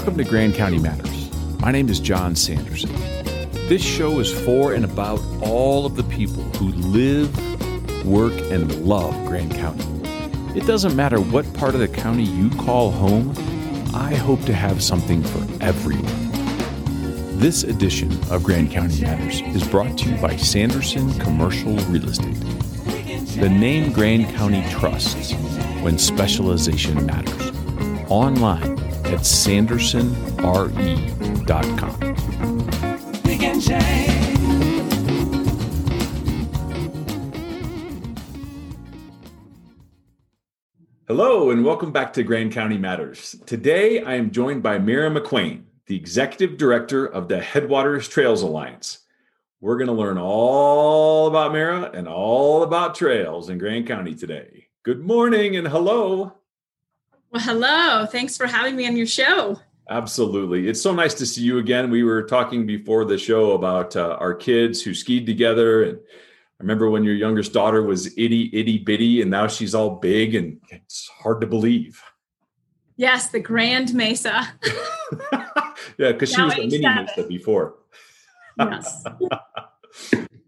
Welcome to Grand County Matters. My name is John Sanderson. This show is for and about all of the people who live, work, and love Grand County. It doesn't matter what part of the county you call home, I hope to have something for everyone. This edition of Grand County Matters is brought to you by Sanderson Commercial Real Estate. The name Grand County trusts when specialization matters. Online at sandersonre.com. Hello, and welcome back to Grand County Matters. Today, I am joined by Meara McQuain, the Executive Director of the Headwaters Trails Alliance. We're going to learn all about Meara and all about trails in Grand County today. Good morning and hello. Well, hello. Thanks for having me on your show. Absolutely. It's so nice to see you again. We were talking before the show about uh, our kids who skied together. And I remember when your youngest daughter was itty, itty bitty, and now she's all big and it's hard to believe. Yes, the Grand Mesa. yeah, because she was the mini 87. Mesa before. yes.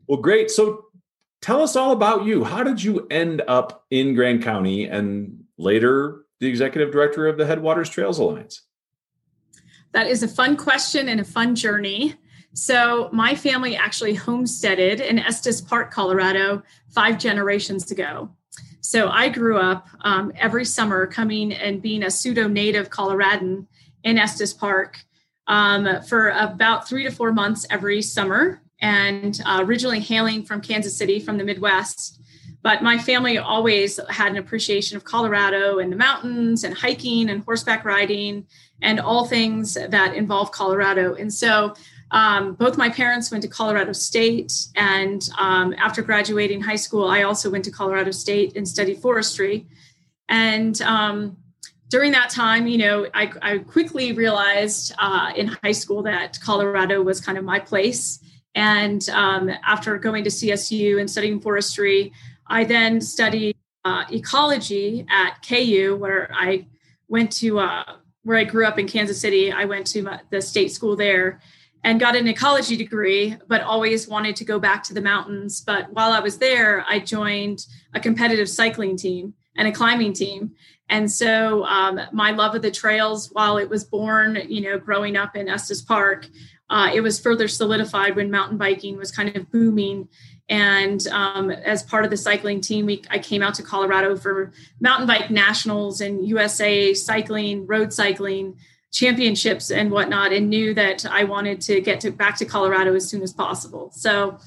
Well, great. So tell us all about you. How did you end up in Grand County and later the executive director of the Headwaters Trails Alliance? That is a fun question and a fun journey. So, my family actually homesteaded in Estes Park, Colorado, five generations ago. So, I grew up um, every summer coming and being a pseudo native Coloradan in Estes Park um, for about three to four months every summer, and uh, originally hailing from Kansas City from the Midwest. But my family always had an appreciation of Colorado and the mountains and hiking and horseback riding and all things that involve Colorado. And so um, both my parents went to Colorado State. And um, after graduating high school, I also went to Colorado State and studied forestry. And um, during that time, you know, I, I quickly realized uh, in high school that Colorado was kind of my place. And um, after going to CSU and studying forestry, I then studied uh, ecology at KU, where I went to uh, where I grew up in Kansas City. I went to my, the state school there and got an ecology degree, but always wanted to go back to the mountains. But while I was there, I joined a competitive cycling team and a climbing team. And so um, my love of the trails, while it was born, you know, growing up in Estes Park, uh, it was further solidified when mountain biking was kind of booming. And um, as part of the cycling team, we, I came out to Colorado for mountain bike nationals and USA cycling, road cycling championships and whatnot, and knew that I wanted to get to back to Colorado as soon as possible. So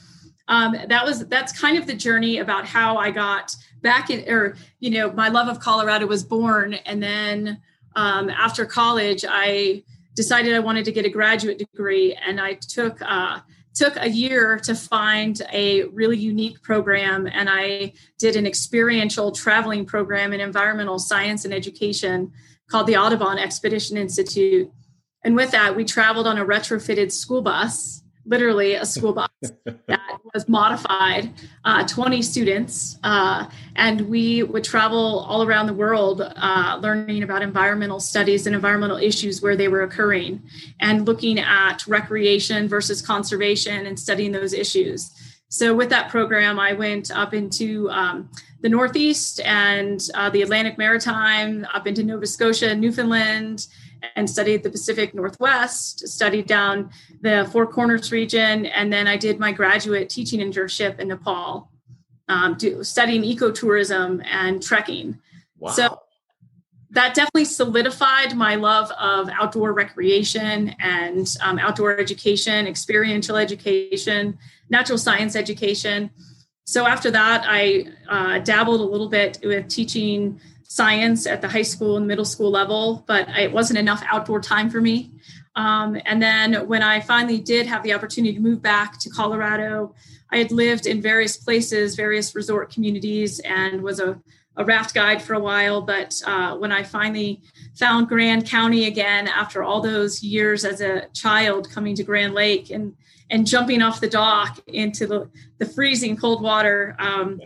um, that was that's kind of the journey about how I got back in, or you know, my love of Colorado was born, and then um, after college, I decided I wanted to get a graduate degree, and I took. Uh, took a year to find a really unique program and i did an experiential traveling program in environmental science and education called the audubon expedition institute. And with that we traveled on a retrofitted school bus literally a school bus that was modified uh, 20 students uh, and we would travel all around the world uh, learning about environmental studies and environmental issues where they were occurring and looking at recreation versus conservation and studying those issues. So with that program i went up into um, the northeast and uh, the atlantic maritime up into nova scotia newfoundland and studied the Pacific Northwest, studied down the Four Corners region, and then I did my graduate teaching internship in Nepal, um, studying ecotourism and trekking. Wow. So that definitely solidified my love of outdoor recreation and um, outdoor education, experiential education, natural science education. So after that, I uh, dabbled a little bit with teaching science at the high school and middle school level, but it wasn't enough outdoor time for me. Um, and then when I finally did have the opportunity to move back to Colorado, I had lived in various places, various resort communities, and was a, a raft guide for a while. But uh, when I finally found Grand County again after all those years as a child coming to Grand Lake and and jumping off the dock into the, the freezing cold water, um,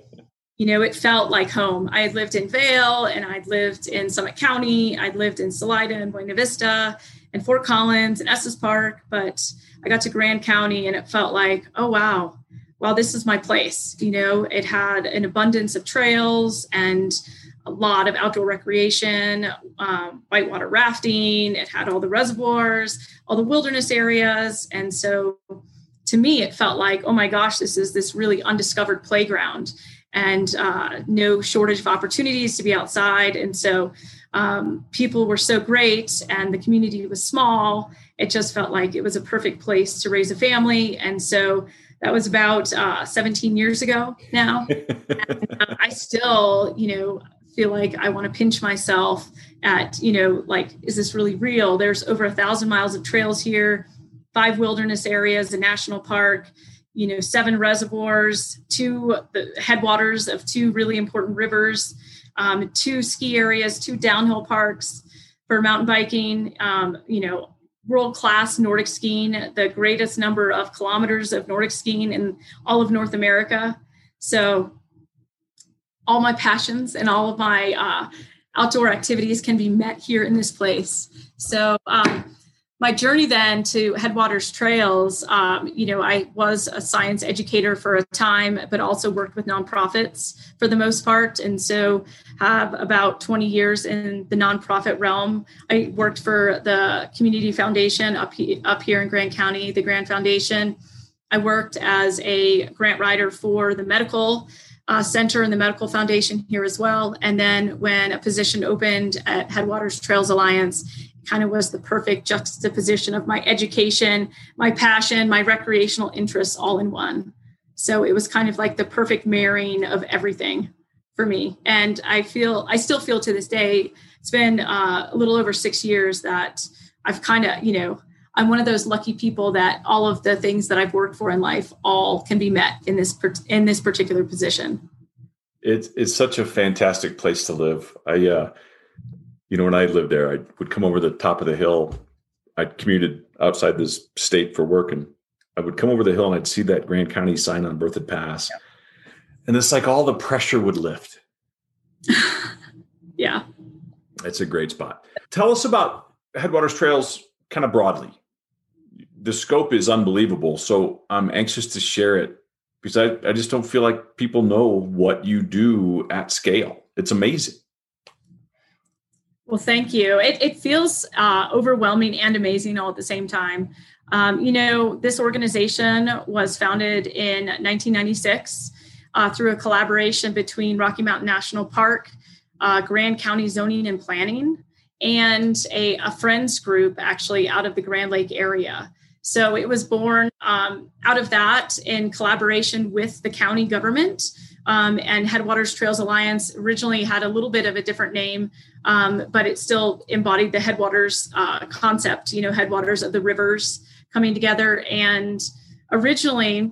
you know, it felt like home. I had lived in Vail and I'd lived in Summit County. I'd lived in Salida and Buena Vista and Fort Collins and Estes Park, but I got to Grand County and it felt like, oh, wow, well, this is my place. You know, it had an abundance of trails and a lot of outdoor recreation, um, whitewater rafting. It had all the reservoirs, all the wilderness areas. And so to me, it felt like, oh my gosh, this is this really undiscovered playground and uh, no shortage of opportunities to be outside. And so um, people were so great and the community was small. It just felt like it was a perfect place to raise a family. And so that was about uh, 17 years ago now. and, uh, I still, you know, feel like I want to pinch myself at, you know, like, is this really real? There's over a thousand miles of trails here, five wilderness areas, a national park, you know, seven reservoirs, two the headwaters of two really important rivers, um, two ski areas, two downhill parks for mountain biking, um, you know, world class Nordic skiing, the greatest number of kilometers of Nordic skiing in all of North America. So, all my passions and all of my uh, outdoor activities can be met here in this place. So, um, my journey then to Headwaters Trails, um, you know, I was a science educator for a time, but also worked with nonprofits for the most part. And so have about 20 years in the nonprofit realm. I worked for the Community Foundation up, he, up here in Grand County, the Grand Foundation. I worked as a grant writer for the medical uh, center and the medical foundation here as well. And then when a position opened at Headwaters Trails Alliance, kind of was the perfect juxtaposition of my education, my passion, my recreational interests all in one. So it was kind of like the perfect marrying of everything for me. And I feel, I still feel to this day, it's been uh, a little over six years that I've kind of, you know, I'm one of those lucky people that all of the things that I've worked for in life all can be met in this in this particular position. It's it's such a fantastic place to live. I uh, you know, when I lived there, I would come over the top of the hill. I commuted outside this state for work, and I would come over the hill and I'd see that Grand County sign on Berthoud Pass, yeah. and it's like all the pressure would lift. yeah, it's a great spot. Tell us about Headwaters Trails, kind of broadly. The scope is unbelievable, so I'm anxious to share it because I, I just don't feel like people know what you do at scale. It's amazing. Well, thank you. It, it feels uh, overwhelming and amazing all at the same time. Um, you know, this organization was founded in 1996 uh, through a collaboration between Rocky Mountain National Park, uh, Grand County Zoning and Planning, and a, a, friends group actually out of the Grand Lake area. So it was born um, out of that in collaboration with the county government um, and Headwaters Trails Alliance originally had a little bit of a different name, um, but it still embodied the headwaters uh, concept, you know, headwaters of the rivers coming together. And originally,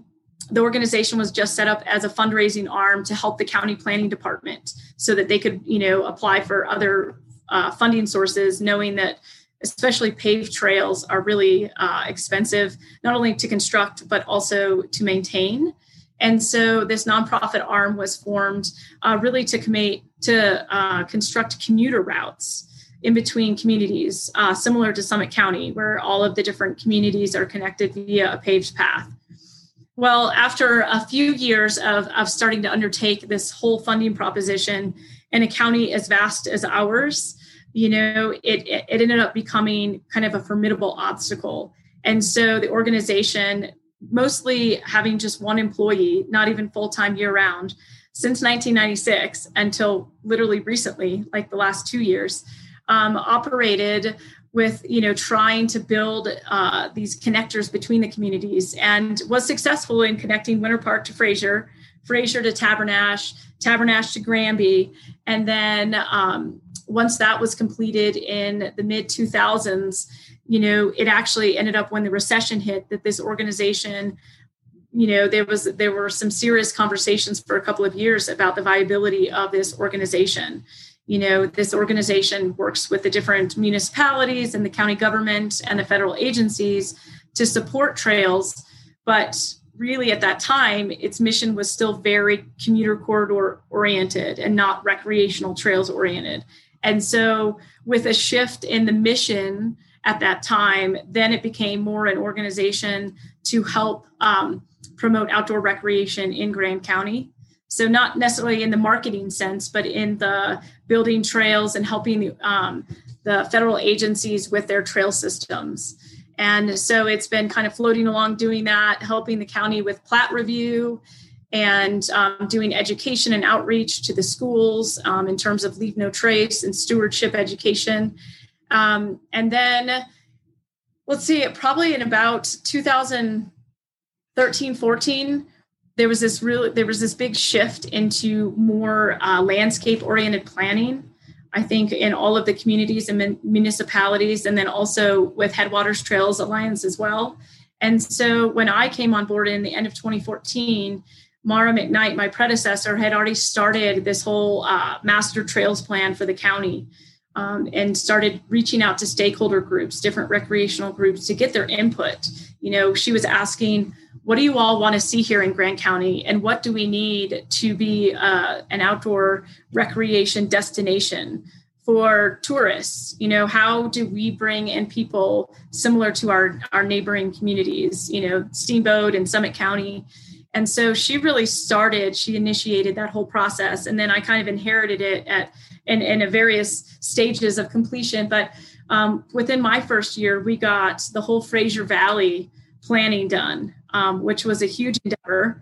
the organization was just set up as a fundraising arm to help the county planning department so that they could, you know, apply for other uh, funding sources, knowing that especially paved trails are really uh, expensive, not only to construct, but also to maintain. And so this nonprofit arm was formed uh, really to, commit, to uh, construct commuter routes in between communities, uh, similar to Summit County, where all of the different communities are connected via a paved path. Well, after a few years of, of starting to undertake this whole funding proposition in a county as vast as ours, you know, it, it ended up becoming kind of a formidable obstacle. And so the organization mostly having just one employee, not even full time year round, since 1996 until literally recently, like the last two years, um, operated with you know trying to build uh, these connectors between the communities and was successful in connecting Winter Park to Fraser, Fraser to Tabernash, Tabernash to Granby, and then um, once that was completed in the mid 2000s you know it actually ended up when the recession hit that this organization you know there was there were some serious conversations for a couple of years about the viability of this organization you know this organization works with the different municipalities and the county government and the federal agencies to support trails but really at that time, its mission was still very commuter corridor oriented and not recreational trails oriented. And so, with a shift in the mission at that time, then it became more an organization to help um, promote outdoor recreation in Grand County. So, not necessarily in the marketing sense, but in the building trails and helping um, the federal agencies with their trail systems. And so it's been kind of floating along doing that, helping the county with plat review and um, doing education and outreach to the schools um, in terms of leave no trace and stewardship education. Um, and then let's see, probably in about 2013, 14, there was this really there was this big shift into more uh, landscape oriented planning I think in all of the communities and municipalities, and then also with Headwaters Trails Alliance as well. And so when I came on board in the end of 2014, Mara McKnight, my predecessor, had already started this whole uh, master trails plan for the county um, and started reaching out to stakeholder groups, different recreational groups to get their input. You know, she was asking, what do you all want to see here in Grand County? And what do we need to be uh, an outdoor recreation destination for tourists? You know, how do we bring in people similar to our, our neighboring communities, you know, Steamboat and Summit County? And so she really started, she initiated that whole process. And then I kind of inherited it at in, in various stages of completion. But um, within my first year, we got the whole Fraser Valley planning done um, which was a huge endeavor.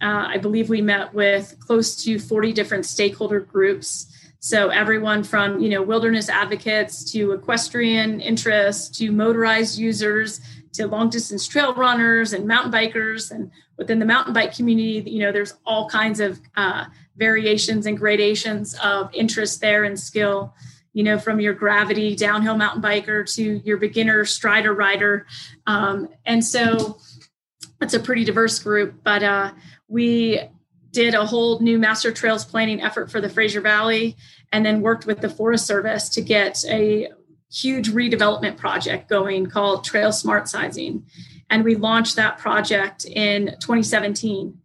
Uh, I believe we met with close to 40 different stakeholder groups. So everyone from you know wilderness advocates to equestrian interests to motorized users to long distance trail runners and mountain bikers. And within the mountain bike community you know there's all kinds of uh, variations and gradations of interest there and skill. You know from your gravity downhill mountain biker to your beginner strider rider. Um, and so it's a pretty diverse group, but uh, we did a whole new master trails planning effort for the Fraser Valley and then worked with the Forest Service to get a huge redevelopment project going called Trail Smart Sizing. And we launched that project in 2017.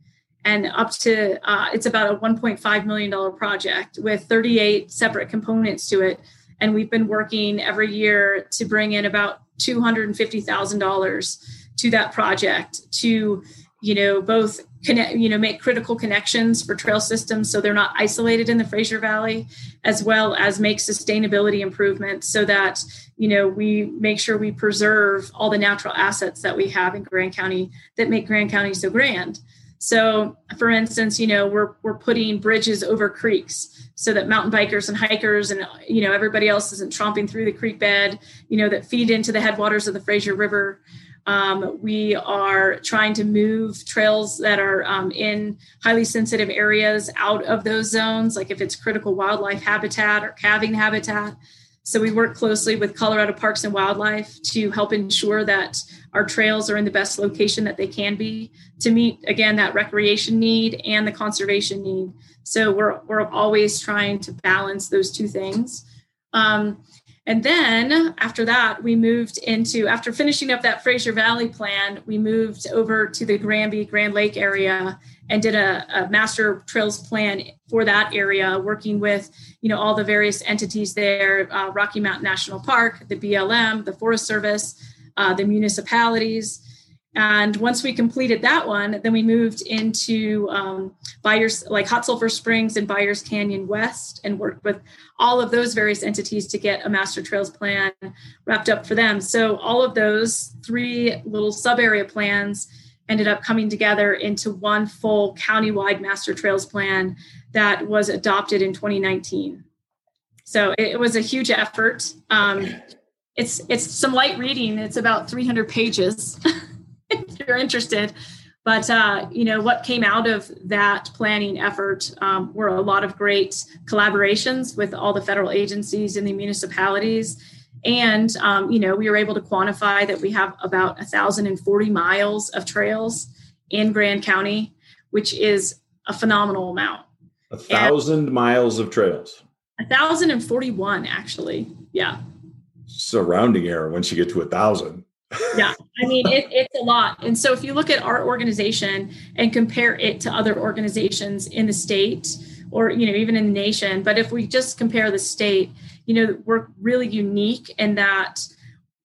And up to, uh, it's about a $1.5 million project with 38 separate components to it. And we've been working every year to bring in about $250,000 to that project to you know both connect you know make critical connections for trail systems so they're not isolated in the fraser valley as well as make sustainability improvements so that you know we make sure we preserve all the natural assets that we have in grand county that make grand county so grand. So for instance you know we're we're putting bridges over creeks so that mountain bikers and hikers and you know everybody else isn't tromping through the creek bed you know that feed into the headwaters of the fraser river um, we are trying to move trails that are um, in highly sensitive areas out of those zones, like if it's critical wildlife habitat or calving habitat. So we work closely with Colorado Parks and Wildlife to help ensure that our trails are in the best location that they can be to meet again that recreation need and the conservation need. So we're we're always trying to balance those two things. Um, and then after that, we moved into, after finishing up that Fraser Valley plan, we moved over to the Granby, Grand Lake area and did a, a, master trails plan for that area, working with, you know, all the various entities there, uh, Rocky Mountain National Park, the BLM, the Forest Service, uh, the municipalities, and once we completed that one, then we moved into um, Byers, like Hot Sulphur Springs and Byers Canyon West, and worked with all of those various entities to get a master trails plan wrapped up for them. So all of those three little sub area plans ended up coming together into one full countywide master trails plan that was adopted in 2019. So it was a huge effort. Um, it's it's some light reading. It's about 300 pages. if you're interested. But uh, you know what came out of that planning effort um, were a lot of great collaborations with all the federal agencies and the municipalities, and um, you know we were able to quantify that we have about 1,040 miles of trails in Grand County, which is a phenomenal amount. A thousand and miles of trails. A thousand and forty-one, actually. Yeah. Surrounding error once you get to a thousand. Yeah, I mean it, it's a lot. And so if you look at our organization and compare it to other organizations in the state or you know even in the nation, but if we just compare the state, you know we're really unique in that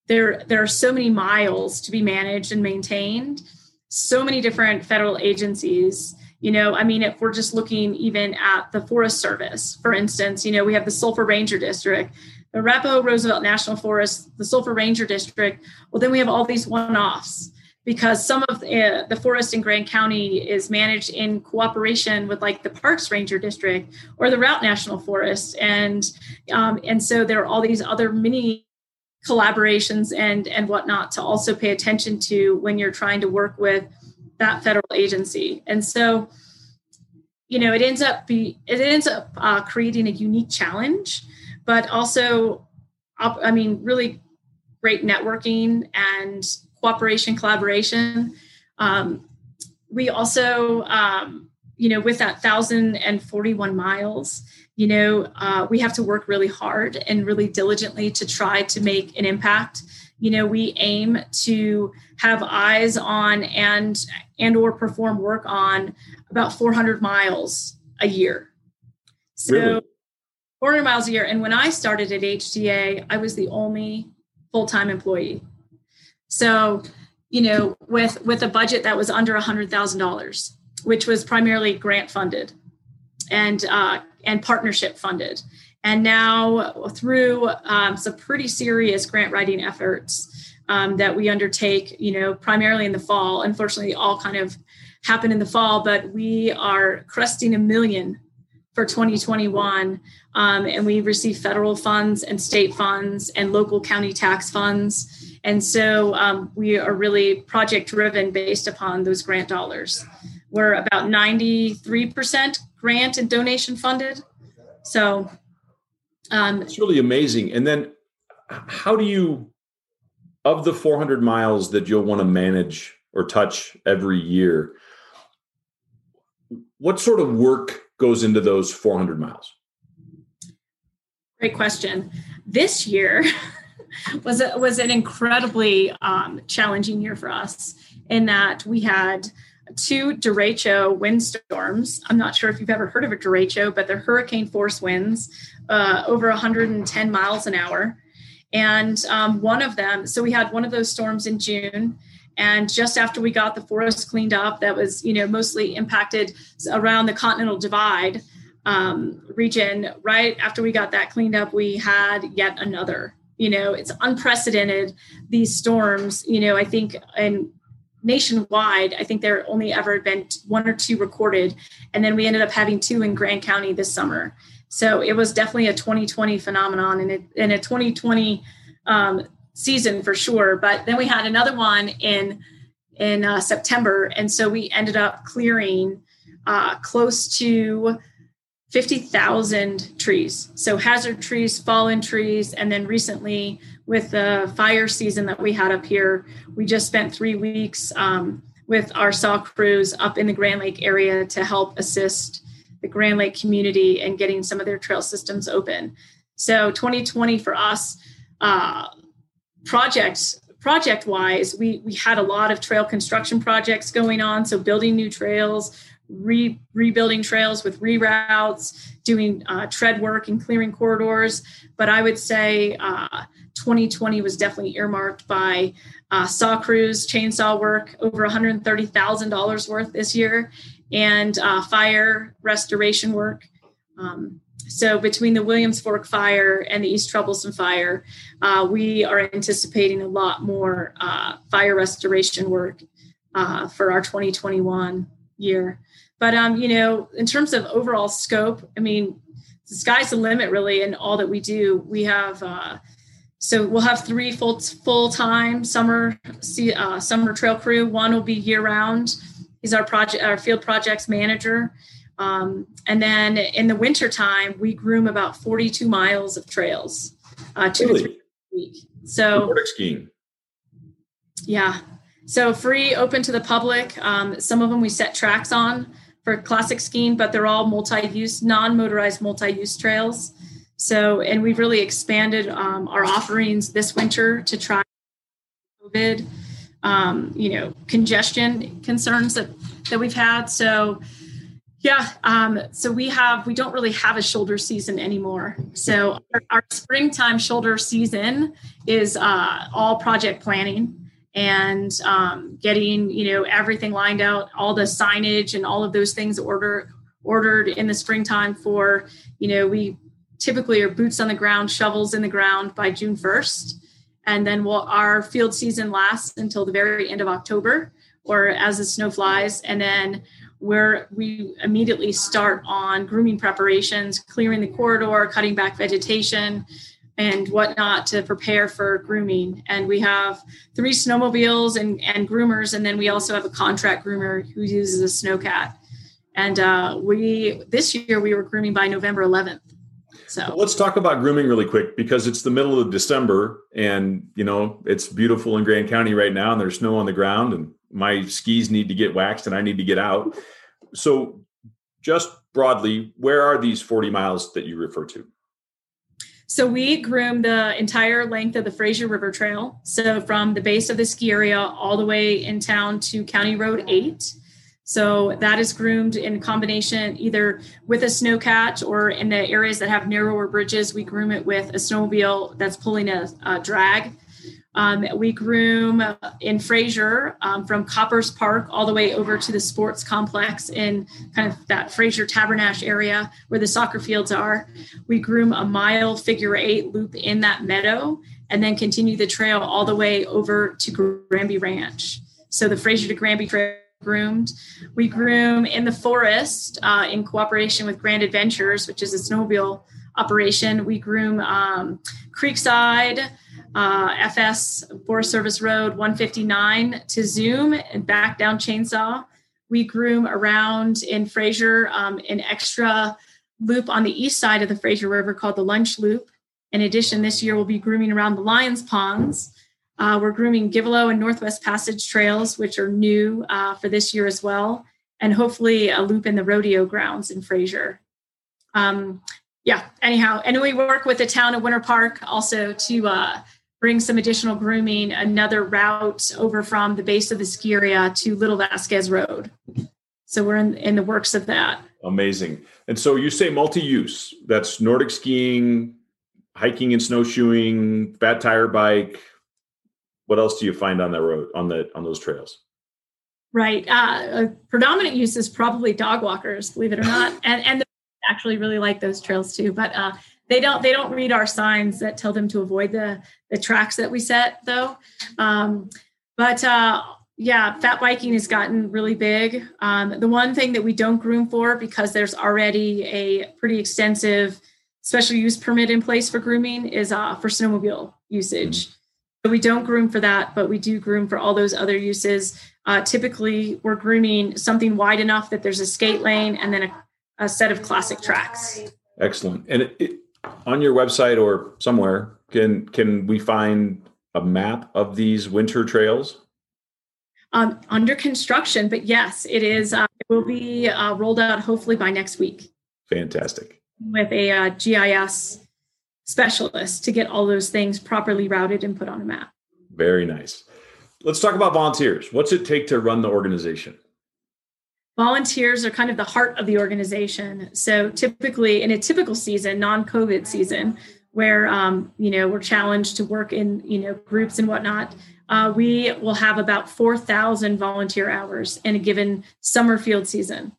there there are so many miles to be managed and maintained, so many different federal agencies you know i mean if we're just looking even at the forest service for instance you know we have the sulphur ranger district the roosevelt national forest the sulphur ranger district well then we have all these one-offs because some of the, uh, the forest in Grand County is managed in cooperation with like the Parks Ranger District or the Routt National Forest, and um, and so there are all these other mini collaborations and and whatnot to also pay attention to when you're trying to work with that federal agency. And so, you know, it ends up be it ends up uh, creating a unique challenge, but also, I mean, really great networking and cooperation, collaboration. Um, we also, um, you know, with that thousand and forty-one miles, you know, uh, we have to work really hard and really diligently to try to make an impact you know we aim to have eyes on and and or perform work on about 400 miles a year so really? 400 miles a year. And when i started at hta i was the only full-time employee. So you know with with a budget that was under $100000 which was primarily grant funded and uh, and partnership funded. And now, through um, some pretty serious grant writing efforts um, that we undertake, you know, primarily in the fall, unfortunately, all kind of happen in the fall, but we are cresting a million for 2021. Um, and we receive federal funds and state funds and local county tax funds. And so um, we are really project driven based upon those grant dollars. We're about 93% grant and donation funded. So um, it's really amazing. And then, how do you, of the 400 miles that you'll want to manage or touch every year, what sort of work goes into those 400 miles? Great question. This year was a, was an incredibly um, challenging year for us in that we had two derecho windstorms. I'm not sure if you've ever heard of a derecho, but they're hurricane force winds uh, over 110 miles an hour. And um, one of them, so we had one of those storms in June. And just after we got the forest cleaned up, that was, you know, mostly impacted around the Continental Divide um, region. Right after we got that cleaned up, we had yet another. You know, it's unprecedented. These storms, you know, I think, and nationwide, I think there only ever been one or two recorded, and then we ended up having two in Grand County this summer. So it was definitely a 2020 phenomenon and, it, and a 2020 um, season for sure. But then we had another one in in uh, September, and so we ended up clearing uh, close to 50,000 trees. So hazard trees, fallen trees, and then recently with the fire season that we had up here, we just spent three weeks um, with our saw crews up in the Grand Lake area to help assist the Grand Lake community and getting some of their trail systems open. So 2020 for us, uh, project project wise, we we had a lot of trail construction projects going on. So building new trails, re, rebuilding trails with reroutes, doing uh, tread work and clearing corridors. But I would say uh, 2020 was definitely earmarked by uh, saw crews, chainsaw work, over $130,000 worth this year, and uh, fire restoration work. Um, so between the Williams Fork fire and the East Troublesome fire, uh, we are anticipating a lot more uh, fire restoration work uh, for our 2021 year. But um, you know, in terms of overall scope, I mean, the sky's the limit really in all that we do. We have uh, so we'll have three full full time summer uh, summer trail crew. One will be year round He's our project, our field projects manager. Um, and then in the wintertime, we groom about 42 miles of trails, uh, two really? to three a week. So Nordic skiing. Yeah. So free, open to the public. Um, some of them we set tracks on for classic skiing, but they're all multi-use, non-motorized multi-use trails. So, and we've really expanded um, our offerings this winter to try COVID, um, you know, congestion concerns that that we've had. So yeah, um, so we have we don't really have a shoulder season anymore. So our, our springtime shoulder season is uh, all project planning and um, getting you know everything lined out, all the signage and all of those things order ordered in the springtime for you know we typically are boots on the ground, shovels in the ground by June first, and then we'll, our field season lasts until the very end of October or as the snow flies, and then where we immediately start on grooming preparations, clearing the corridor, cutting back vegetation and whatnot to prepare for grooming. And we have three snowmobiles and, and groomers, and then we also have a contract groomer who uses a snowcat. And uh, we this year we were grooming by November 11th. So let's talk about grooming really quick because it's the middle of December and you know it's beautiful in Grand County right now and there's snow on the ground and my skis need to get waxed and I need to get out. So, just broadly, where are these 40 miles that you refer to? So we groom the entire length of the Fraser River Trail. So from the base of the ski area all the way in town to County Road 8. So that is groomed in combination either with a snowcat or in the areas that have narrower bridges, we groom it with a snowmobile that's pulling a, a drag. Um, we groom in Fraser um, from Coppers Park all the way over to the sports complex in kind of that Fraser Tabernash area where the soccer fields are. We groom a mile figure eight loop in that meadow and then continue the trail all the way over to Granby Ranch. So the Fraser to Granby Trail groomed. We groom in the forest uh, in cooperation with Grand Adventures, which is a snowmobile operation. We groom um, Creekside uh, FS Forest Service Road 159 to Zoom and back down Chainsaw. We groom around in Fraser um, an extra loop on the east side of the Fraser River called the Lunch Loop. In addition, this year we'll be grooming around the Lions Ponds. Uh, we're grooming Givelo and Northwest Passage trails, which are new uh, for this year as well, and hopefully a loop in the rodeo grounds in Fraser. Um, yeah, anyhow, and we work with the town of Winter Park also to uh, bring some additional grooming, another route over from the base of the ski area to Little Vasquez Road. So we're in, in the works of that. Amazing. And so you say multi-use. That's Nordic skiing, hiking and snowshoeing, fat tire bike. What else do you find on that road on the on those trails? Right. Uh, a predominant use is probably dog walkers, believe it or not, and and actually really like those trails too. But uh, they don't they don't read our signs that tell them to avoid the the tracks that we set though. Um, but uh, yeah fat biking has gotten really big. Um, the one thing that we don't groom for because there's already a pretty extensive special use permit in place for grooming is uh, for snowmobile usage. Mm-hmm. so we don't groom for that but we do groom for all those other uses. Uh, typically we're grooming something wide enough that there's a skate lane and then a, a set of classic tracks. Excellent. And it, it on your website or somewhere can can we find a map of these winter trails? Um, under construction but yes it is uh, it will be uh, rolled out hopefully by next week. Fantastic. With a uh, gis specialist to get all those things properly routed and put on a map. Very nice. Let's talk about volunteers. What's it take to run the organization volunteers are kind of the heart of the organization. So typically, in a typical season, non-COVID season, where um, you know we're challenged to work in you know groups and whatnot, uh, we will have about four thousand volunteer hours in a given summer field season.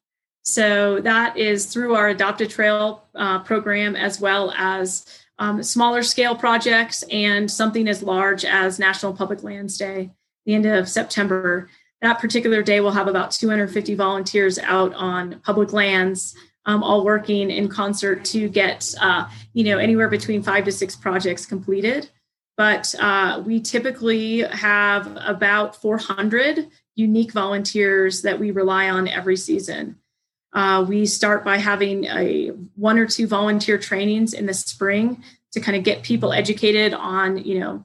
So that is through our Adopt a Trail uh, program, as well as um, smaller scale projects and something as large as National Public Lands Day, the end of September that particular day we'll have about 250 volunteers out on public lands um, all working in concert to get uh, you know anywhere between five to six projects completed. But uh, we typically have about 400 unique volunteers that we rely on every season. Uh, we start by having a one or two volunteer trainings in the spring to kind of get people educated on you know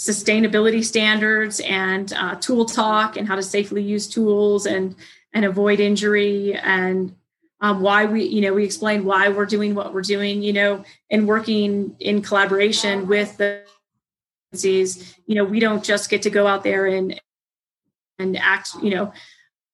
sustainability standards and uh, tool talk and how to safely use tools and and avoid injury and um, why we you know we explain why we're doing what we're doing you know and working in collaboration with the agencies, you know, we don't just get to go out there and and act, you know,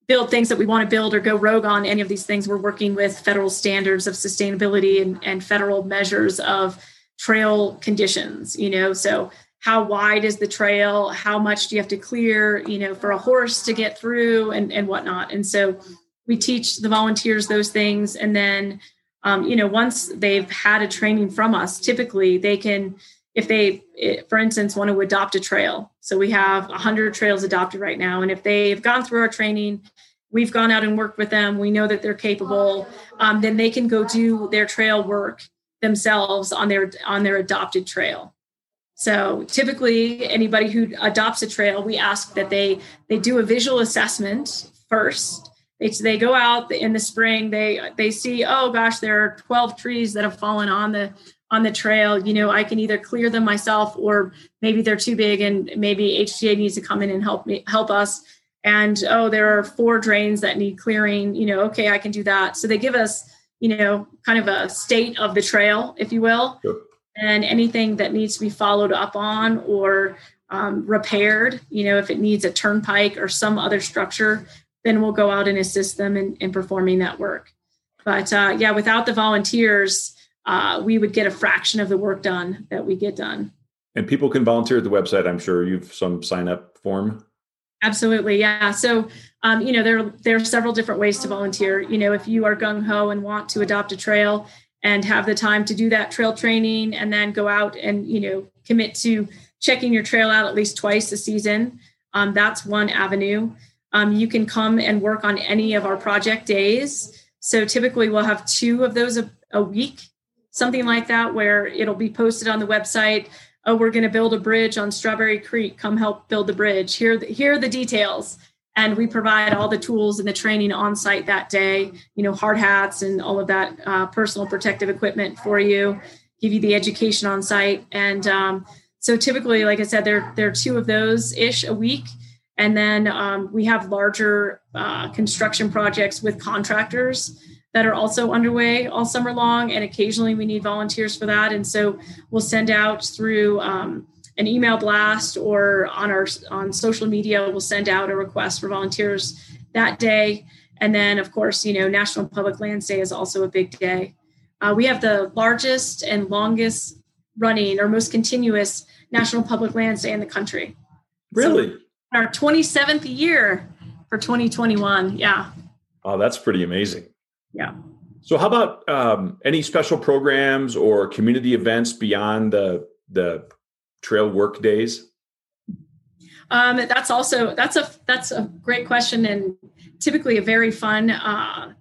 build things that we want to build or go rogue on any of these things. We're working with federal standards of sustainability and, and federal measures of trail conditions, you know, so how wide is the trail? How much do you have to clear, you know, for a horse to get through and, and whatnot. And so we teach the volunteers those things. And then, um, you know, once they've had a training from us, typically they can, if they, for instance, want to adopt a trail. So we have 100 trails adopted right now. And if they've gone through our training, we've gone out and worked with them, we know that they're capable, um, then they can go do their trail work themselves on their on their adopted trail. So typically anybody who adopts a trail, we ask that they they do a visual assessment first. They, they go out in the spring, they they see, oh gosh, there are 12 trees that have fallen on the on the trail. You know, I can either clear them myself or maybe they're too big and maybe HTA needs to come in and help me help us. And oh, there are four drains that need clearing, you know, okay, I can do that. So they give us, you know, kind of a state of the trail, if you will. Sure and anything that needs to be followed up on or um, repaired, you know, if it needs a turnpike or some other structure, then we'll go out and assist them in, in performing that work. But uh, yeah, without the volunteers, uh, we would get a fraction of the work done that we get done. And people can volunteer at the website. I'm sure you've some sign up form. Absolutely, yeah. So, um, you know, there there are several different ways to volunteer. You know, if you are gung ho and want to adopt a trail, and have the time to do that trail training and then go out and you know commit to checking your trail out at least twice a season. Um, that's one avenue. Um, you can come and work on any of our project days. So typically we'll have two of those a, a week something like that where it'll be posted on the website. Oh we're going to build a bridge on strawberry creek. Come help build the bridge. Here, here are the details and we provide all the tools and the training on site that day you know hard hats and all of that uh, personal protective equipment for you give you the education on site. And um, so typically like i said there, there are two of those ish a week. And then um, we have larger uh, construction projects with contractors that are also underway all summer long. And occasionally we need volunteers for that. And so we'll send out through um, an email blast or on our on social media we'll send out a request for volunteers that day. And then of course you know national public lands day is also a big day. Uh, we have the largest and longest running or most continuous national public lands day in the country. Really? so our 27th year for 2021 yeah. Oh that's pretty amazing. Yeah. So how about um, any special programs or community events beyond the the trail work days? Um, that's also that's a that's a great question and typically a very fun uh,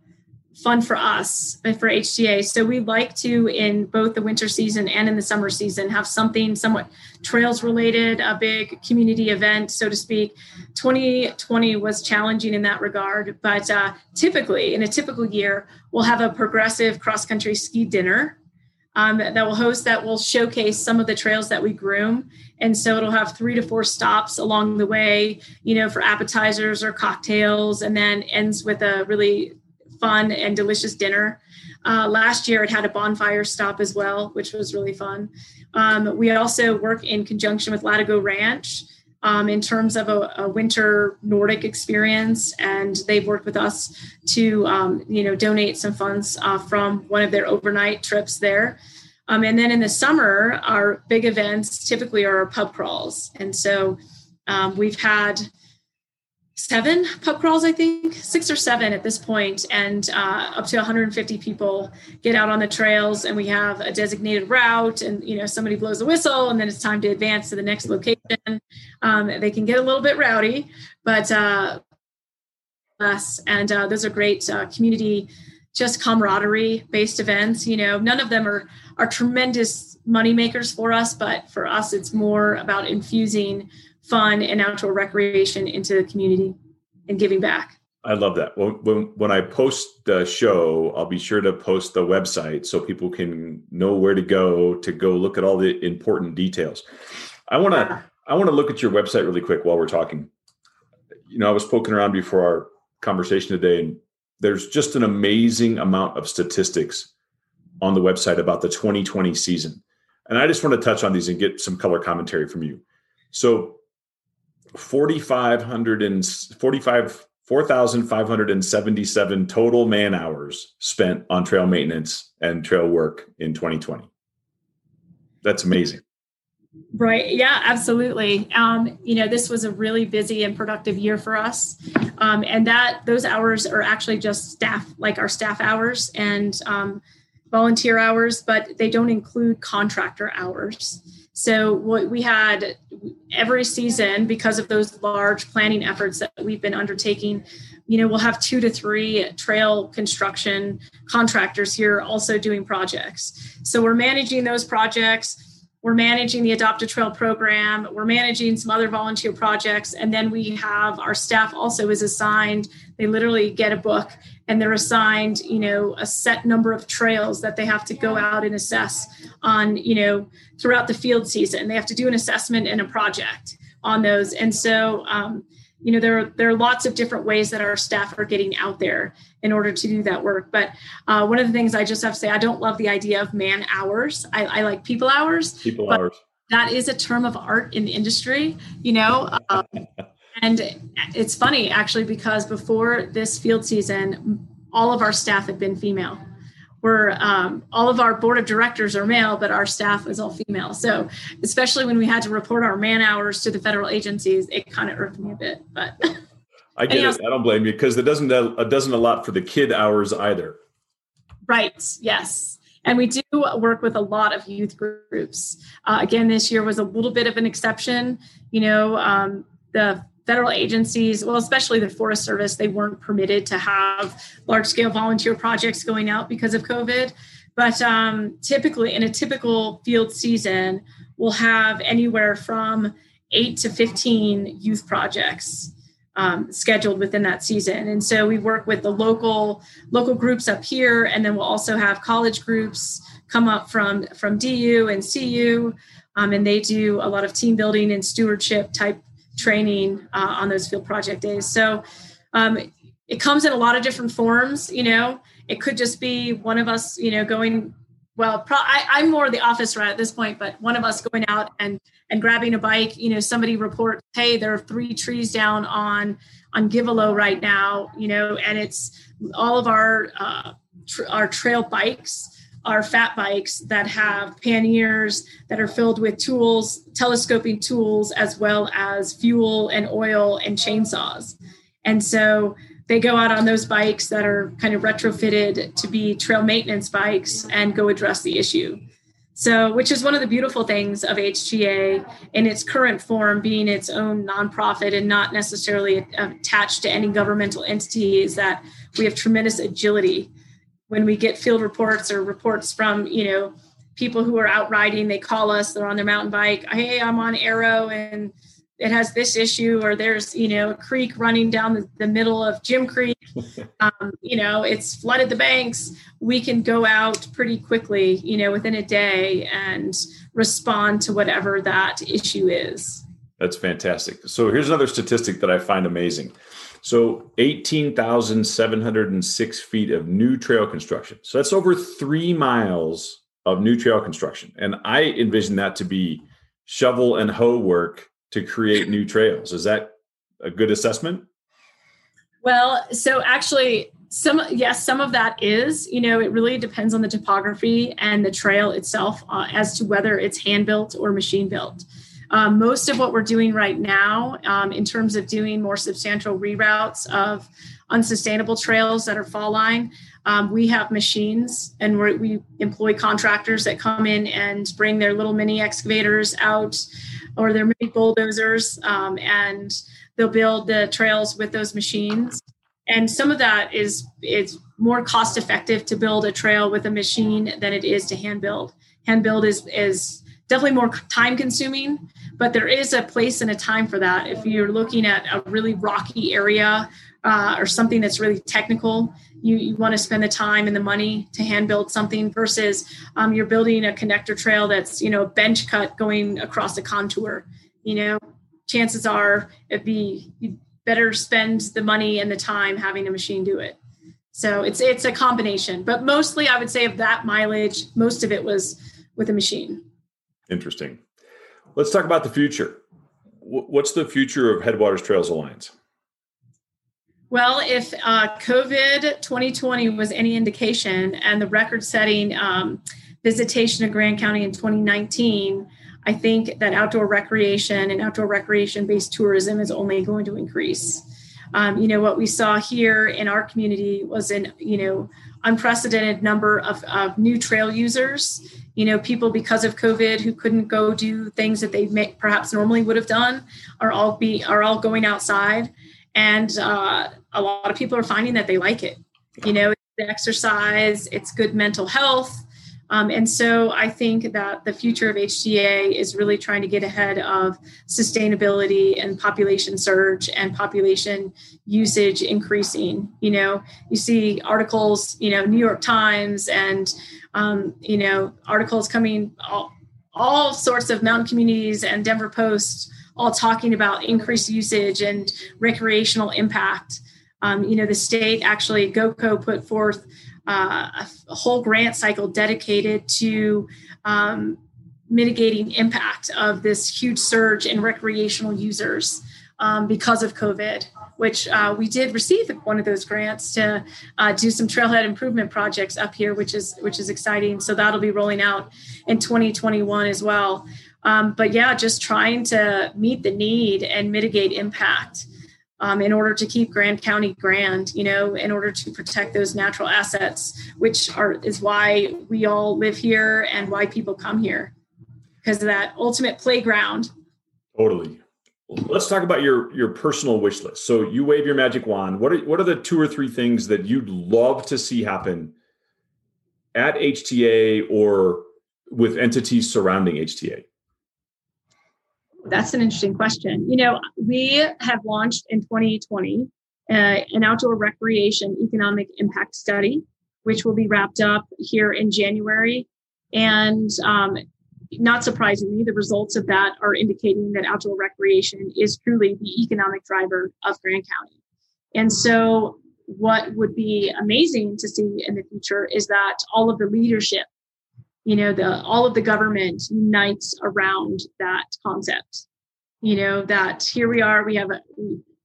fun for us for HTA. So we like to in both the winter season and in the summer season have something somewhat trails related, a big community event, so to speak. 2020 was challenging in that regard, but uh, typically in a typical year we'll have a progressive cross country ski dinner um, that will host that will showcase some of the trails that we groom. And so it'll have three to four stops along the way, you know, for appetizers or cocktails, and then ends with a really fun and delicious dinner. Uh, last year, it had a bonfire stop as well, which was really fun. Um, we also work in conjunction with Latigo Ranch um, in terms of a, a, winter Nordic experience, and they've worked with us to um, you know donate some funds uh, from one of their overnight trips there. Um, and then in the summer, our big events typically are our pub crawls, and so um, we've had seven pub crawls, I think, six or seven at this point, and uh, up to 150 people get out on the trails, and we have a designated route, and you know somebody blows a whistle, and then it's time to advance to the next location. Um, they can get a little bit rowdy, but uh, us, and uh, those are great uh, community, just camaraderie based events. You know, none of them are are tremendous money makers for us, but for us, it's more about infusing fun and outdoor recreation into the community and giving back. I love that. When, when, when I post the show, I'll be sure to post the website so people can know where to go to go look at all the important details. I want to yeah. I want to look at your website really quick while we're talking. You know, I was poking around before our conversation today, and there's just an amazing amount of statistics on the website about the 2020 season. And I just want to touch on these and get some color commentary from you. So 4,500 and 45, 4,577 total man hours spent on trail maintenance and trail work in 2020. That's amazing. Right. Yeah, absolutely. Um, you know, this was a really busy and productive year for us. Um, and that those hours are actually just staff, like our staff hours and um, volunteer hours, but they don't include contractor hours. So what we had every season because of those large planning efforts that we've been undertaking, you know, we'll have two to three trail construction contractors here also doing projects. So we're managing those projects. We're managing the Adopt a Trail program. We're managing some other volunteer projects. And then we have our staff also is assigned, they literally get a book and they're assigned, you know, a set number of trails that they have to go out and assess on, you know, throughout the field season. They have to do an assessment and a project on those. And so, um, you know, there are, there are lots of different ways that our staff are getting out there in order to do that work. But uh, one of the things I just have to say, I don't love the idea of man hours. I, I like people hours. People hours. That is a term of art in the industry, you know. Um, and it's funny actually because before this field season, all of our staff had been female we're um, all of our board of directors are male, but our staff is all female. So especially when we had to report our man hours to the federal agencies, it kind of irked me a bit. But I get it. I don't blame you because it doesn't it doesn't a lot for the kid hours either. Right. Yes. And we do work with a lot of youth groups. Uh, again, this year was a little bit of an exception. You know, um, the federal agencies, well, especially the Forest Service, they weren't permitted to have large scale volunteer projects going out because of COVID. But um, typically, in a typical field season, we'll have anywhere from eight to 15 youth projects um, scheduled within that season. And so we work with the local local groups up here, and then we'll also have college groups come up from from DU and CU, um, and they do a lot of team building and stewardship type training uh, on those field project days. So um, it comes in a lot of different forms. You know, it could just be one of us, you know, going. Well, pro- I, am more the office rat at this point, but one of us going out and and grabbing a bike. You know, somebody reports, hey, there are three trees down on on Givalo right now. You know, and it's all of our uh, tr- our trail bikes are fat bikes that have panniers that are filled with tools, telescoping tools, as well as fuel and oil and chainsaws. And so they go out on those bikes that are kind of retrofitted to be trail maintenance bikes and go address the issue. So, which is one of the beautiful things of HTA in its current form, being its own nonprofit and not necessarily attached to any governmental entity, is that we have tremendous agility when we get field reports or reports from you know people who are out riding they call us they're on their mountain bike hey i'm on arrow and it has this issue or there's you know a creek running down the, the middle of jim creek. Um, you know it's flooded the banks. We can go out pretty quickly you know within a day and respond to whatever that issue is. That's fantastic. So here's another statistic that i find amazing so 18,706 feet of new trail construction. So that's over three miles of new trail construction. And I envision that to be shovel and hoe work to create new trails. Is that a good assessment? Well, so actually, some yes, some of that is. You know, it really depends on the topography and the trail itself uh, as to whether it's hand built or machine built. Um, most of what we're doing right now, um, in terms of doing more substantial reroutes of unsustainable trails that are fall line, um, we have machines and we employ contractors that come in and bring their little mini excavators out or their mini bulldozers um, and they'll build the trails with those machines. And some of that is it's more cost effective to build a trail with a machine than it is to hand build. Hand build is is definitely more time consuming, but there is a place and a time for that. If you're looking at a really rocky area uh, or something that's really technical, you, you want to spend the time and the money to hand build something versus um, you're building a connector trail that's, you know, a bench cut going across a contour. You know, chances are it'd be you'd better spend the money and the time having a machine do it. So it's it's a combination, but mostly I would say of that mileage, most of it was with a machine. Interesting. Let's talk about the future. What's the future of Headwaters Trails Alliance? Well, if uh, COVID 2020 was any indication and the record setting um, visitation of Grand County in 2019, I think that outdoor recreation and outdoor recreation based tourism is only going to increase. Um, you know, what we saw here in our community was an, you know, unprecedented number of, of new trail users. You know, people because of COVID who couldn't go do things that they may, perhaps normally would have done are all be are all going outside, and uh, a lot of people are finding that they like it. You know, exercise, it's good mental health. Um, and so I think that the future of HTA is really trying to get ahead of sustainability and population surge and population usage increasing. You know, you see articles, you know, New York Times and, um, you know, articles coming all, all sorts of mountain communities and Denver Post all talking about increased usage and recreational impact. Um, you know, the state actually, GOCO put forth uh, a, a, whole grant cycle dedicated to um, mitigating impact of this huge surge in recreational users um, because of COVID, which uh, we did receive one of those grants to uh, do some trailhead improvement projects up here, which is which is exciting. So that'll be rolling out in 2021 as well. Um, but yeah, just trying to meet the need and mitigate impact um, in order to keep Grand County grand, you know, in order to protect those natural assets, which are is why we all live here and why people come here because of that ultimate playground. Totally. Let's talk about your your personal wish list. So you wave your magic wand. What are what are the two or three things that you'd love to see happen at HTA or with entities surrounding HTA? That's an interesting question. You know, we have launched in 2020 uh, an outdoor recreation economic impact study, which will be wrapped up here in January. And um, not surprisingly, the results of that are indicating that outdoor recreation is truly the economic driver of Grand County. And so, what would be amazing to see in the future is that all of the leadership you know the all of the government unites around that concept. You know that here we are we have a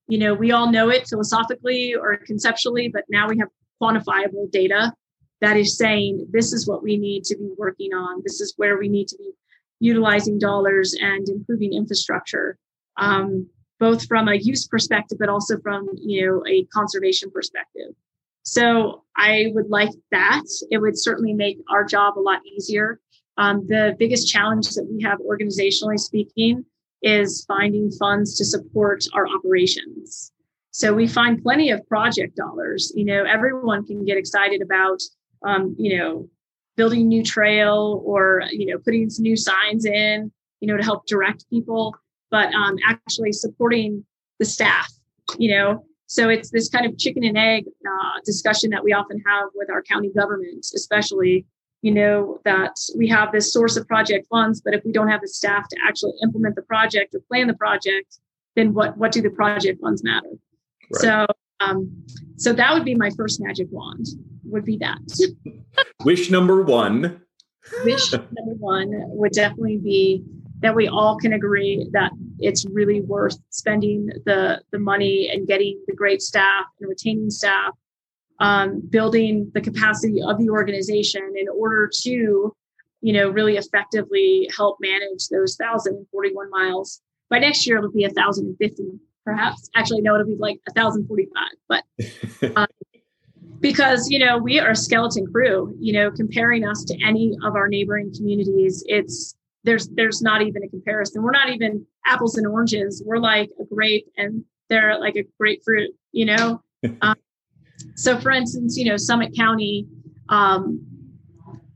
you know we all know it philosophically or conceptually but now we have quantifiable data that is saying this is what we need to be working on. This is where we need to be utilizing dollars and improving infrastructure um, both from a use perspective but also from you know a conservation perspective so I would like that. It would certainly make our job a lot easier. Um, the biggest challenge that we have organizationally speaking is finding funds to support our operations. So we find plenty of project dollars. You know, everyone can get excited about, um, you know, building new trail or you know putting new signs in, you know, to help direct people. But um, actually supporting the staff, you know, so it's this kind of chicken and egg uh, discussion that we often have with our county government, especially, you know, that we have this source of project funds, but if we don't have the staff to actually implement the project or plan the project, then what what do the project funds matter? Right. So um, so that would be my first magic wand. Would be that. Wish number one. Wish number one would definitely be that we all can agree that it's really worth spending the the money and getting the great staff and retaining staff um, building the capacity of the organization in order to you know really effectively help manage those 1041 miles. By next year it'll be a 1050 perhaps. Actually no it'll be like a 1045 but uh, because you know we are a skeleton crew you know comparing us to any of our neighboring communities it's there's there's not even a comparison. We're not even apples and oranges. We're like a grape and they're like a grapefruit, you know. um, so, for instance, you know, Summit County, um,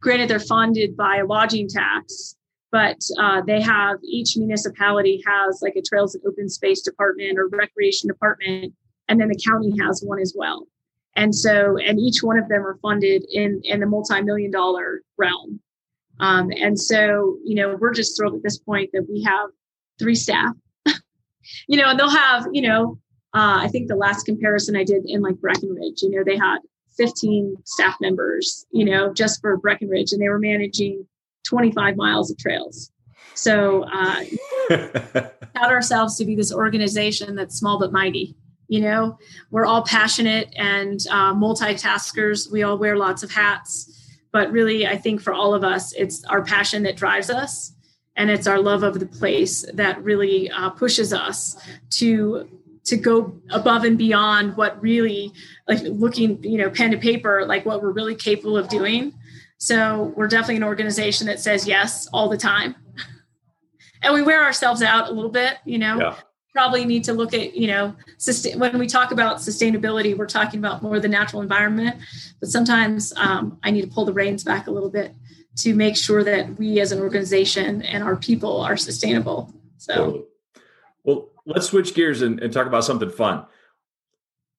granted they're funded by a lodging tax, but uh, they have each municipality has like a trails and open space department or recreation department, and then the county has one as well. And so, and each one of them are funded in in the multi-million dollar realm. Um, and so, you know, we're just thrilled at this point that we have three staff, you know, and they'll have, you know, uh, I think the last comparison I did in like Breckenridge, you know, they had 15 staff members, you know, just for Breckenridge, and they were managing 25 miles of trails. So uh, count ourselves to be this organization that's small but mighty. You know, we're all passionate and uh, multitaskers. We all wear lots of hats. But really, I think for all of us, it's our passion that drives us. And it's our love of the place that really uh, pushes us to to go above and beyond what really like looking you know pen to paper like what we're really capable of doing so we're definitely an organization that says yes all the time and we wear ourselves out a little bit you know yeah. Probably need to look at you know sustain, when we talk about sustainability we're talking about more the natural environment but sometimes um, i need to pull the reins back a little bit to make sure that we as an organization and our people are sustainable so well let's switch gears and, and talk about something fun.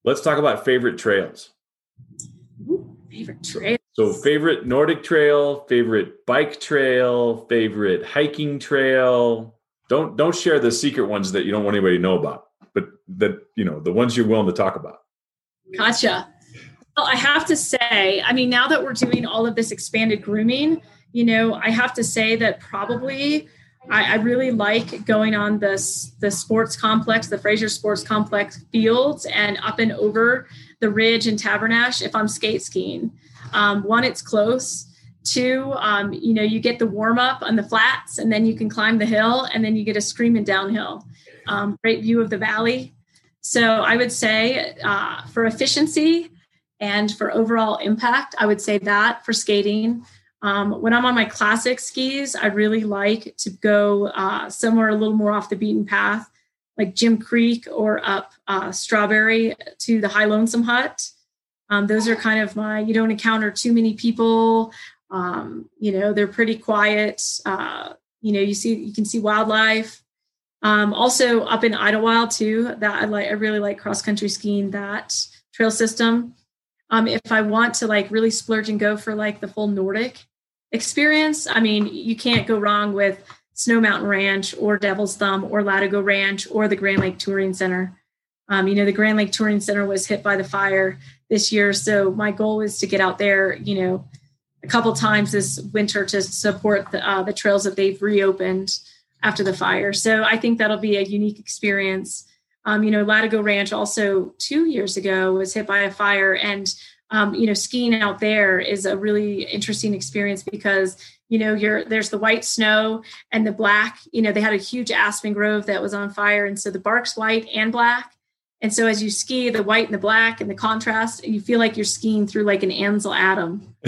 Let's talk about favorite trails. Ooh, favorite trail. So, favorite Nordic trail, favorite bike trail, favorite hiking trail. Don't don't share the secret ones that you don't want anybody to know about, but that you know the ones you're willing to talk about. Gotcha. Well, I have to say, I mean, now that we're doing all of this expanded grooming, you know, I have to say that probably I, I, really like going on this the sports complex, the Fraser Sports Complex fields, and up and over the ridge in Tabernash if I'm skate skiing. Um, one, it's close. Two, um, you know, you get the warm up on the flats, and then you can climb the hill, and then you get a screaming downhill. Um, great view of the valley. So I would say uh, for efficiency and for overall impact, I would say that for skating. Um, when I'm on my classic skis, I really like to go uh, somewhere a little more off the beaten path, like Jim Creek or up uh, Strawberry to the High Lonesome Hut. Um, those are kind of my, you don't encounter too many people. Um, you know, they're pretty quiet. Uh, you know, you see, you can see wildlife. Um, also up in Idlewild too, that I like, I really like cross country skiing that trail system. Um, if I want to like really splurge and go for like the full Nordic, experience. I mean, you can't go wrong with Snow Mountain Ranch or Devil's Thumb or Latigo Ranch or the Grand Lake Touring Center. Um, you know, the Grand Lake Touring Center was hit by the fire this year. So my goal is to get out there, you know, a couple times this winter to support the, uh, the trails that they've reopened after the fire. So I think that'll be a unique experience. Um, you know, Latigo Ranch also two years ago was hit by a fire and um, you know, skiing out there is a really interesting experience because you know you're there's the white snow and the black. You know, they had a huge aspen grove that was on fire, and so the bark's white and black. And so as you ski, the white and the black and the contrast, you feel like you're skiing through like an Ansel Adams.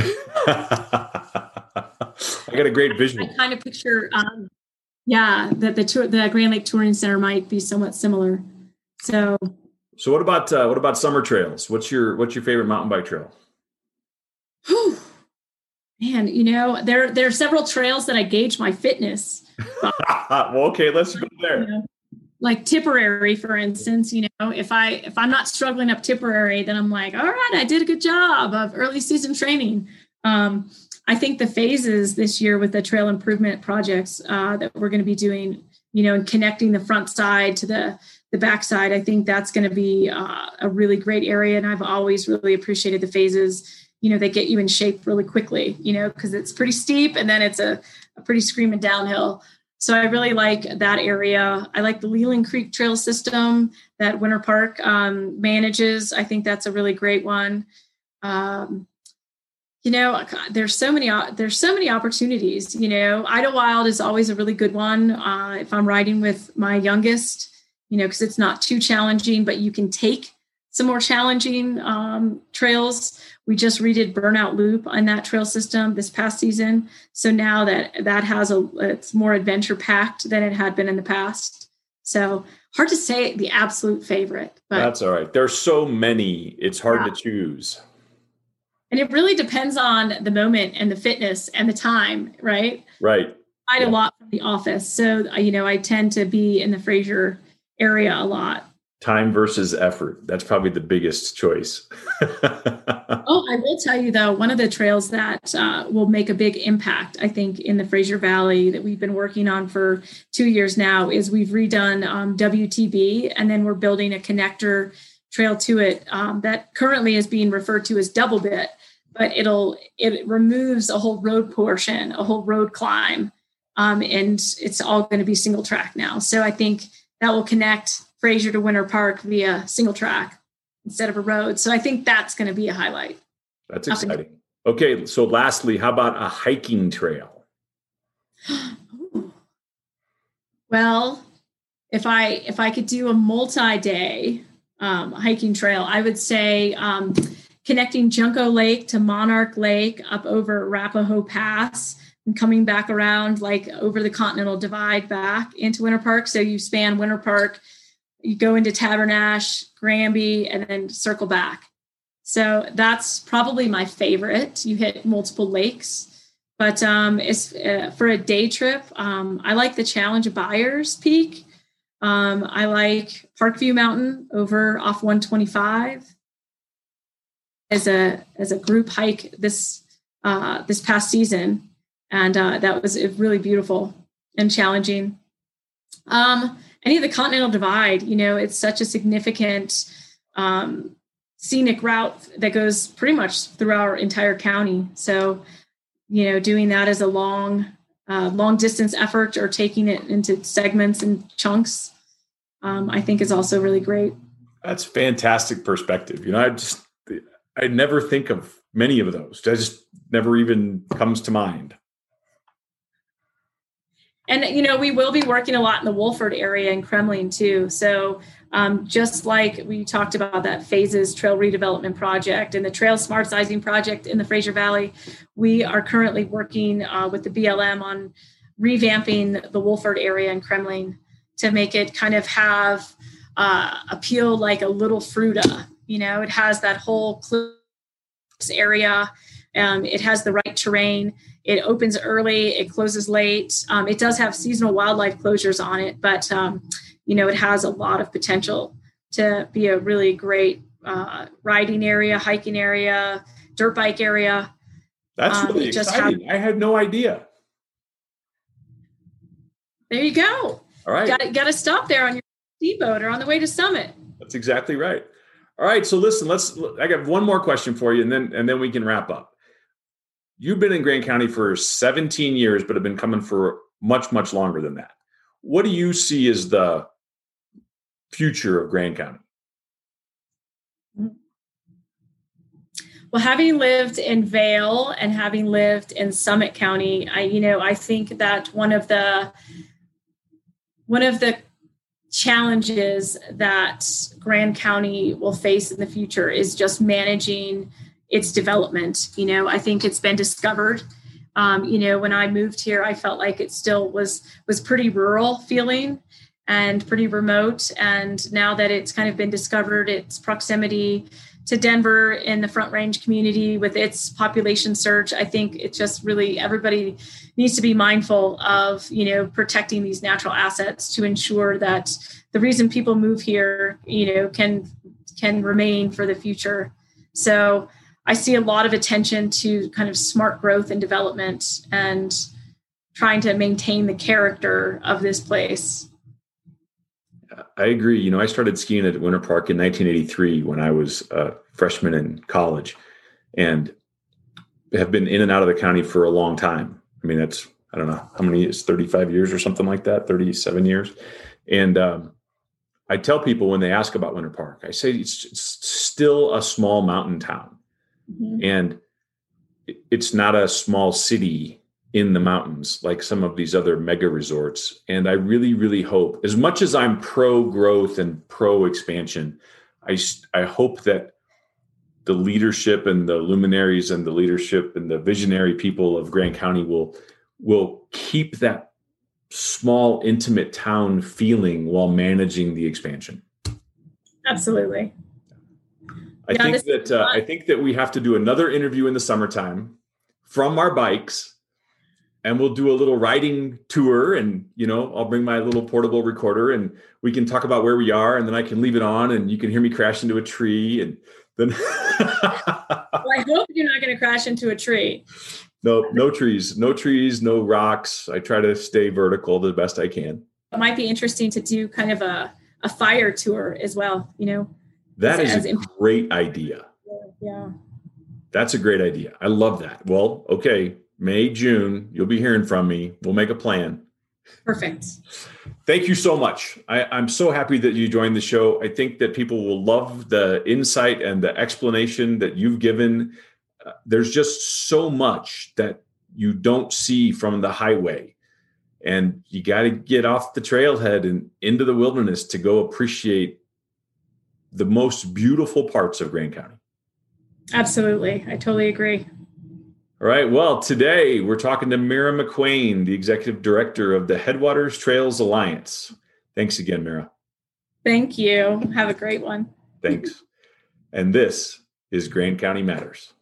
I got a great visual. I, I kind of picture, um, yeah, that the tour, the Grand Lake Touring Center might be somewhat similar. So so what about uh, what about summer trails? What's your what's your favorite mountain bike trail? Whew. Man, you know there there are several trails that I gauge my fitness. well, okay, let's go there. You know, like Tipperary, for instance, you know, if I if I'm not struggling up Tipperary, then I'm like, all right, I did a good job of early season training. Um, I think the phases this year with the trail improvement projects uh, that we're going to be doing, you know, and connecting the front side to the the backside, I think that's going to be uh, a really great area. And I've always really appreciated the phases, you know, they get you in shape really quickly, you know, because it's pretty steep and then it's a, a pretty screaming downhill. So I really like that area. I like the Leland Creek Trail system that Winter Park um, manages. I think that's a really great one. Um, you know, there's so many there's so many opportunities. You know, Idlewild is always a really good one. Uh, if I'm riding with my youngest, you know, because it's not too challenging, but you can take some more challenging um, trails. We just redid Burnout Loop on that trail system this past season. So now that that has a, it's more adventure packed than it had been in the past. So hard to say the absolute favorite. But that's all right. There's so many, it's hard yeah. to choose. And it really depends on the moment and the fitness and the time, right? Right. I yeah. a lot from the office. So, you know, I tend to be in the Fraser area a lot. Time versus effort. That's probably the biggest choice. oh, I will tell you though, one of the trails that uh, will make a big impact, I think, in the Fraser Valley that we've been working on for two years now is we've redone um, WTB and then we're building a connector trail to it um, that currently is being referred to as double bit, but it'll it removes a whole road portion, a whole road climb um, and it's all going to be single track now. So I think that will connect Fraser to Winter Park via single track instead of a road. So I think that's going to be a highlight. That's exciting. Okay, so lastly, how about a hiking trail? well, if I if I could do a multi-day um, hiking trail, I would say um, connecting Junco Lake to Monarch Lake up over Arapahoe Pass and coming back around like over the Continental Divide back into Winter Park. So you span Winter Park, you go into Tabernash, Granby, and then circle back. So that's probably my favorite. You hit multiple lakes. But um, it's uh, for a day trip. Um, I like the challenge of Byers Peak. Um, I like Parkview Mountain over off 125 as a as a group hike this uh, this past season, and uh, that was really beautiful and challenging. Um, any of the Continental Divide, you know, it's such a significant um, scenic route that goes pretty much through our entire county. So, you know, doing that as a long uh, long distance effort or taking it into segments and chunks, um, I think is also really great. That's fantastic perspective. You know, I just I never think of many of those. I just never even comes to mind. And you know, we will be working a lot in the Wolford area and Kremmling too. So um, just like we talked about that phases trail redevelopment project and the trail smart sizing project in the Fraser Valley, we are currently working uh, with the BLM on revamping the Wolford area and Kremmling to make it kind of have uh, appeal like a little Fruita You know, it has that whole area. Um, it has the right terrain. It opens early. It closes late. Um, it does have seasonal wildlife closures on it, but um, you know, it has a lot of potential to be a really great uh, riding area, hiking area, dirt bike area. That's um, really exciting. Have, I had no idea. There you go. All right. Got, got to stop there on your speedboat or on the way to Summit. That's exactly right. All right. So listen, let's. I got one more question for you, and then and then we can wrap up. You've been in Grand County for 17 years, but have been coming for much much longer than that. What do you see as the future of Grand County? Well, having lived in Vail and having lived in Summit County, I you know I think that one of the one of the challenges that Grand County will face in the future is just managing its development. You know, I think it's been discovered. Um, you know, when I moved here, I felt like it still was was pretty rural feeling and pretty remote. And now that it's kind of been discovered, its proximity to Denver in the Front Range community with its population surge, I think it just really everybody needs to be mindful of you know protecting these natural assets to ensure that the reason people move here you know can can remain for the future. So I see a lot of attention to kind of smart growth and development and trying to maintain the character of this place. I agree. You know, I started skiing at Winter Park in 1983 when I was a freshman in college and have been in and out of the county for a long time. I mean, that's, I don't know how many years, 35 years or something like that, 37 years. And um, I tell people when they ask about Winter Park, I say it's still a small mountain town. Mm-hmm. And it's not a small city in the mountains like some of these other mega resorts. And I really, really hope, as much as I'm pro growth and pro expansion, I, I hope that the leadership and the luminaries and the leadership and the visionary people of Grand County will will keep that small intimate town feeling while managing the expansion. Absolutely. I think that uh, I think that we have to do another interview in the summertime from our bikes and we'll do a little riding tour and you know i'll bring my little portable recorder and we can talk about where we are and then i can leave it on and you can hear me crash into a tree and then well, i hope you're not going to crash into a tree. No no trees no trees no rocks. I try to stay vertical the best i can. It might be interesting to do kind of a, a fire tour as well you know that is a great idea yeah that's a great idea i love that well okay May, June, you'll be hearing from me. We'll make a plan. Perfect. Thank you so much. I, I'm so happy that you joined the show. I think that people will love the insight and the explanation that you've given. Uh, there's just so much that you don't see from the highway. And you got to get off the trailhead and into the wilderness to go appreciate the most beautiful parts of Grand County. Absolutely. I totally agree. All right. Well, today we're talking to Meara McQuain, the executive director of the Headwaters Trails Alliance. Thanks again, Mira. Thank you. Have a great one. Thanks. and this is Grand County Matters.